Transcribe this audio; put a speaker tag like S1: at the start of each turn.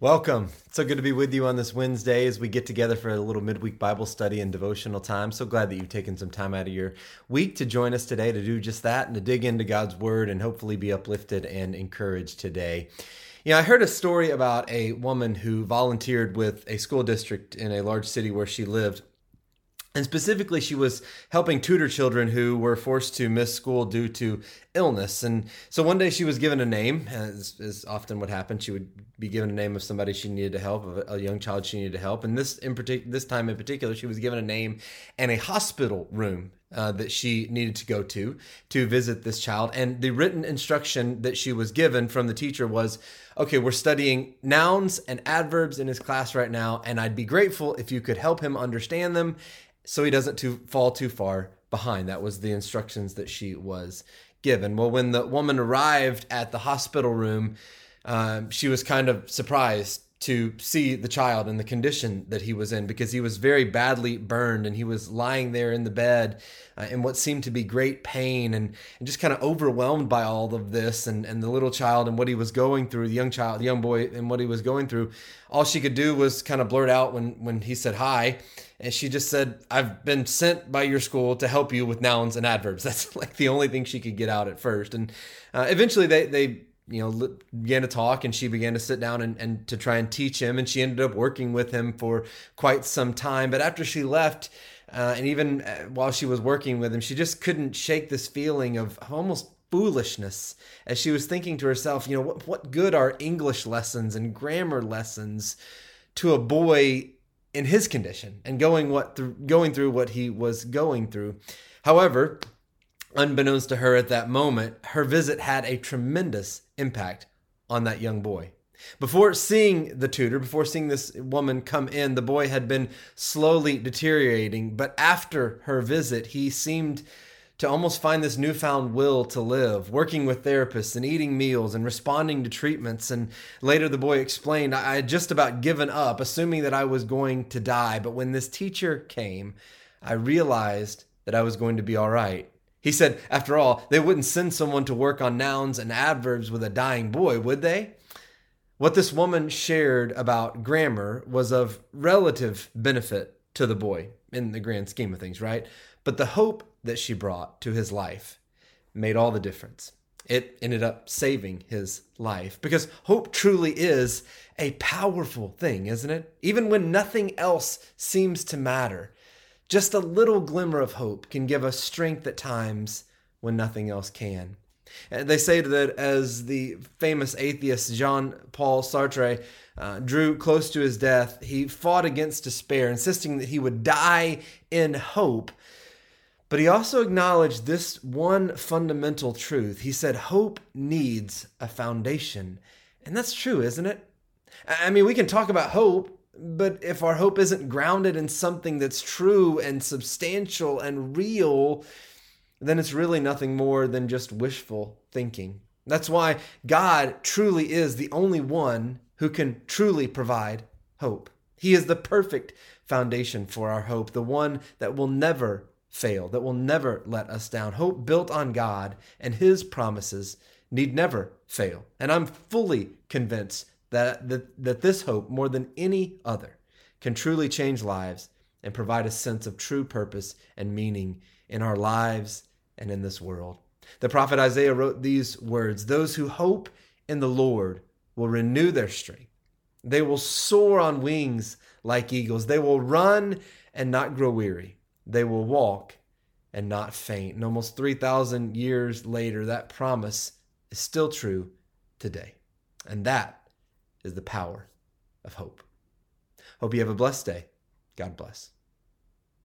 S1: Welcome. It's so good to be with you on this Wednesday as we get together for a little midweek Bible study and devotional time. So glad that you've taken some time out of your week to join us today to do just that and to dig into God's Word and hopefully be uplifted and encouraged today. You know, I heard a story about a woman who volunteered with a school district in a large city where she lived and specifically, she was helping tutor children who were forced to miss school due to illness. And so one day she was given a name, as is often what happened. She would be given a name of somebody she needed to help, of a young child she needed to help. And this in particular, this time in particular, she was given a name and a hospital room uh, that she needed to go to to visit this child. And the written instruction that she was given from the teacher was okay, we're studying nouns and adverbs in his class right now, and I'd be grateful if you could help him understand them so he doesn't too, fall too far behind. That was the instructions that she was given. Well, when the woman arrived at the hospital room, um, she was kind of surprised to see the child and the condition that he was in because he was very badly burned and he was lying there in the bed uh, in what seemed to be great pain and, and just kind of overwhelmed by all of this and, and the little child and what he was going through, the young child, the young boy and what he was going through. All she could do was kind of blurt out when, when he said hi. And she just said, I've been sent by your school to help you with nouns and adverbs. That's like the only thing she could get out at first. And uh, eventually they, they you know began to talk and she began to sit down and, and to try and teach him and she ended up working with him for quite some time. But after she left uh, and even uh, while she was working with him she just couldn't shake this feeling of almost foolishness as she was thinking to herself you know what, what good are english lessons and grammar lessons to a boy in his condition and going what through, going through what he was going through? However unbeknownst to her at that moment, her visit had a tremendous impact on that young boy. Before seeing the tutor, before seeing this woman come in, the boy had been slowly deteriorating. But after her visit, he seemed to almost find this newfound will to live, working with therapists and eating meals and responding to treatments. And later, the boy explained, I had just about given up, assuming that I was going to die. But when this teacher came, I realized that I was going to be all right. He said, after all, they wouldn't send someone to work on nouns and adverbs with a dying boy, would they? What this woman shared about grammar was of relative benefit to the boy in the grand scheme of things, right? But the hope that she brought to his life made all the difference. It ended up saving his life because hope truly is a powerful thing, isn't it? Even when nothing else seems to matter, just a little glimmer of hope can give us strength at times when nothing else can. They say that as the famous atheist Jean Paul Sartre uh, drew close to his death, he fought against despair, insisting that he would die in hope. But he also acknowledged this one fundamental truth. He said, Hope needs a foundation. And that's true, isn't it? I mean, we can talk about hope but if our hope isn't grounded in something that's true and substantial and real, then it's really nothing more than just wishful thinking. That's why God truly is the only one who can truly provide hope. He is the perfect foundation for our hope, the one that will never fail, that will never let us down. Hope built on God and His promises need never fail. And I'm fully convinced that, that, that this hope, more than any other, can truly change lives and provide a sense of true purpose and meaning in our lives and in this world. The prophet Isaiah wrote these words Those who hope in the Lord will renew their strength. They will soar on wings like eagles. They will run and not grow weary. They will walk and not faint. And almost 3,000 years later, that promise is still true today. And that is the power of hope. Hope you have a blessed day. God bless.